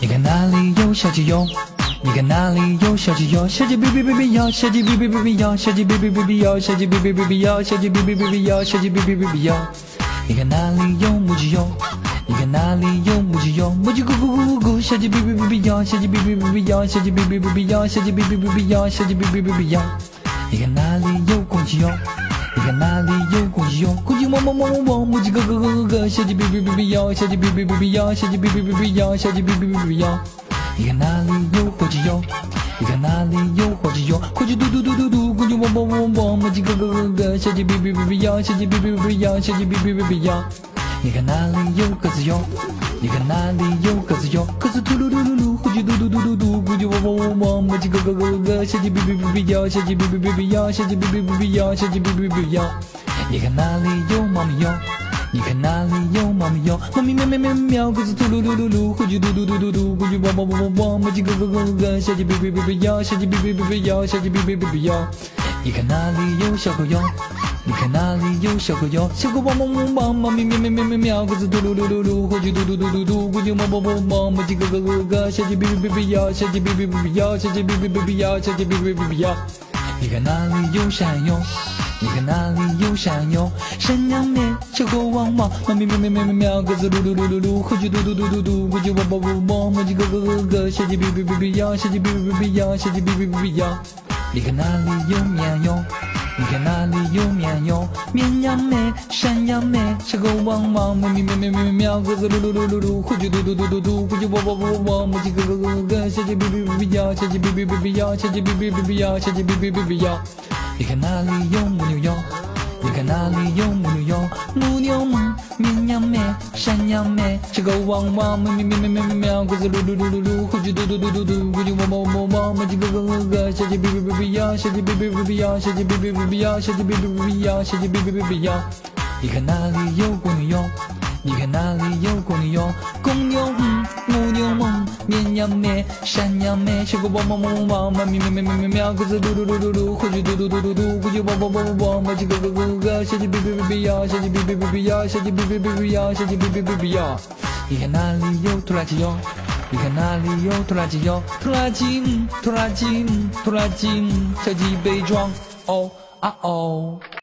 你看哪里有小鸡哟？你看哪里有小鸡哟？小鸡哔哔哔哔哟，小鸡哔哔哔哔哟，小鸡哔哔哔哔哟，小鸡哔哔哔哔哟，小鸡哔哔哔哔哟，小鸡哔哔哔哔哟。你看哪里有母鸡哟？你看哪里有母鸡哟？母鸡咕咕咕咕咕，小鸡哔哔哔哔哟，小鸡哔哔哔哔哟，小鸡哔哔哔哔哟，小鸡哔哔哔哔哟，小鸡哔哔哔哔哟。你看哪里有公鸡哟？你看哪里有公鸡哟？公鸡汪汪汪汪汪，母鸡咯咯咯咯咯，小鸡哔哔哔哔哟，小鸡哔哔哔哔哟，小鸡哔哔哔哔哟，小鸡哔哔哔哔哟。你看哪里有火鸡哟？你看哪里有火鸡哟？火鸡嘟嘟嘟嘟嘟，公鸡汪汪汪汪，母鸡咯咯咯咯，小鸡哔哔哔哔哟，小鸡哔哔哔哔哟，小鸡哔哔哔哔哟。你看哪里有鸽子哟？你看哪里有鸽子哟？鸽子嘟噜噜噜噜，火鸡嘟嘟嘟嘟嘟，公鸡汪汪汪汪，母鸡咯咯咯咯，小鸡哔哔哔哔哟，小鸡哔哔哔哔哟，小鸡哔哔哔哔哟，小鸡哔哔哔哟。你看哪里有猫咪哟？你看哪里有猫咪哟？猫咪喵喵喵喵，鸽子突噜噜噜噜，火鸡嘟嘟嘟嘟嘟，公鸡汪汪汪汪汪，母鸡咯咯咯咯，小鸡哔哔哔哔哟，小鸡哔哔哔哔哟，小鸡哔哔哔哔哟。你看哪里有小狗哟？你看哪里有小狗哟？小狗汪汪汪汪，猫咪喵喵喵喵喵，鸽子嘟噜噜噜噜，火鸡嘟嘟嘟嘟嘟，公鸡汪汪汪汪，母鸡咯咯咯咯，小鸡哔哔哔哔哟，小鸡哔哔哔哔哟，小鸡哔哔哔哔哟，小鸡哔哔哔哔哟。你看哪里有山哟？你看哪里有山哟？山羊咩，小狗汪汪，猫咪喵喵喵喵喵，鸽子噜噜噜噜噜，火鸡嘟嘟嘟嘟嘟，公鸡汪汪汪汪，母鸡咯咯咯咯，小鸡哔哔哔哔哟，小鸡哔哔哔哔哟，小鸡哔哔哔哔哟。你看哪里有绵羊？你看哪里有绵羊？绵羊妹，山羊妹，小狗汪汪，猫咪喵喵喵喵喵，鸽子噜噜噜噜噜，火鸡嘟嘟嘟嘟嘟，公鸡汪汪汪汪，母鸡咯咯咯咯，小鸡哔哔哔哔哟，小鸡哔哔哔哔哟，小鸡哔哔哔哔哟，小鸡哔哔哔哔哟。你看哪里有母牛哟？你看那里有母牛哟？母牛么，绵羊咩，山羊咩，小狗汪汪，喵喵喵喵喵喵喵，鸽子噜噜噜噜噜，火鸡嘟嘟嘟嘟嘟，公鸡汪汪汪汪，母鸡咯咯咯咯，小鸡哔哔哔哔呀，小鸡哔哔哔哔呀，小鸡哔哔哔哔呀，小鸡哔哔哔哔呀，小鸡哔哔哔哔呀。你看那里有公牛哟？你看那里有公牛哟？公牛，绵羊咩，山羊咩，小狗汪汪汪汪，猫咪喵喵喵喵喵，鸽子嘟嘟嘟嘟嘟，火鸡嘟嘟嘟嘟嘟，公鸡汪汪汪汪，母鸡咯咯咯咯，小鸡哔哔哔哔哟，小鸡哔哔哔哔哟，小鸡哔哔哔哔哟，小鸡哔哔哔哔哟。你看哪里有拖拉机哟？你看哪里有拖拉机哟？拖拉机，拖拉机，拖拉机，小鸡被撞哦啊哦。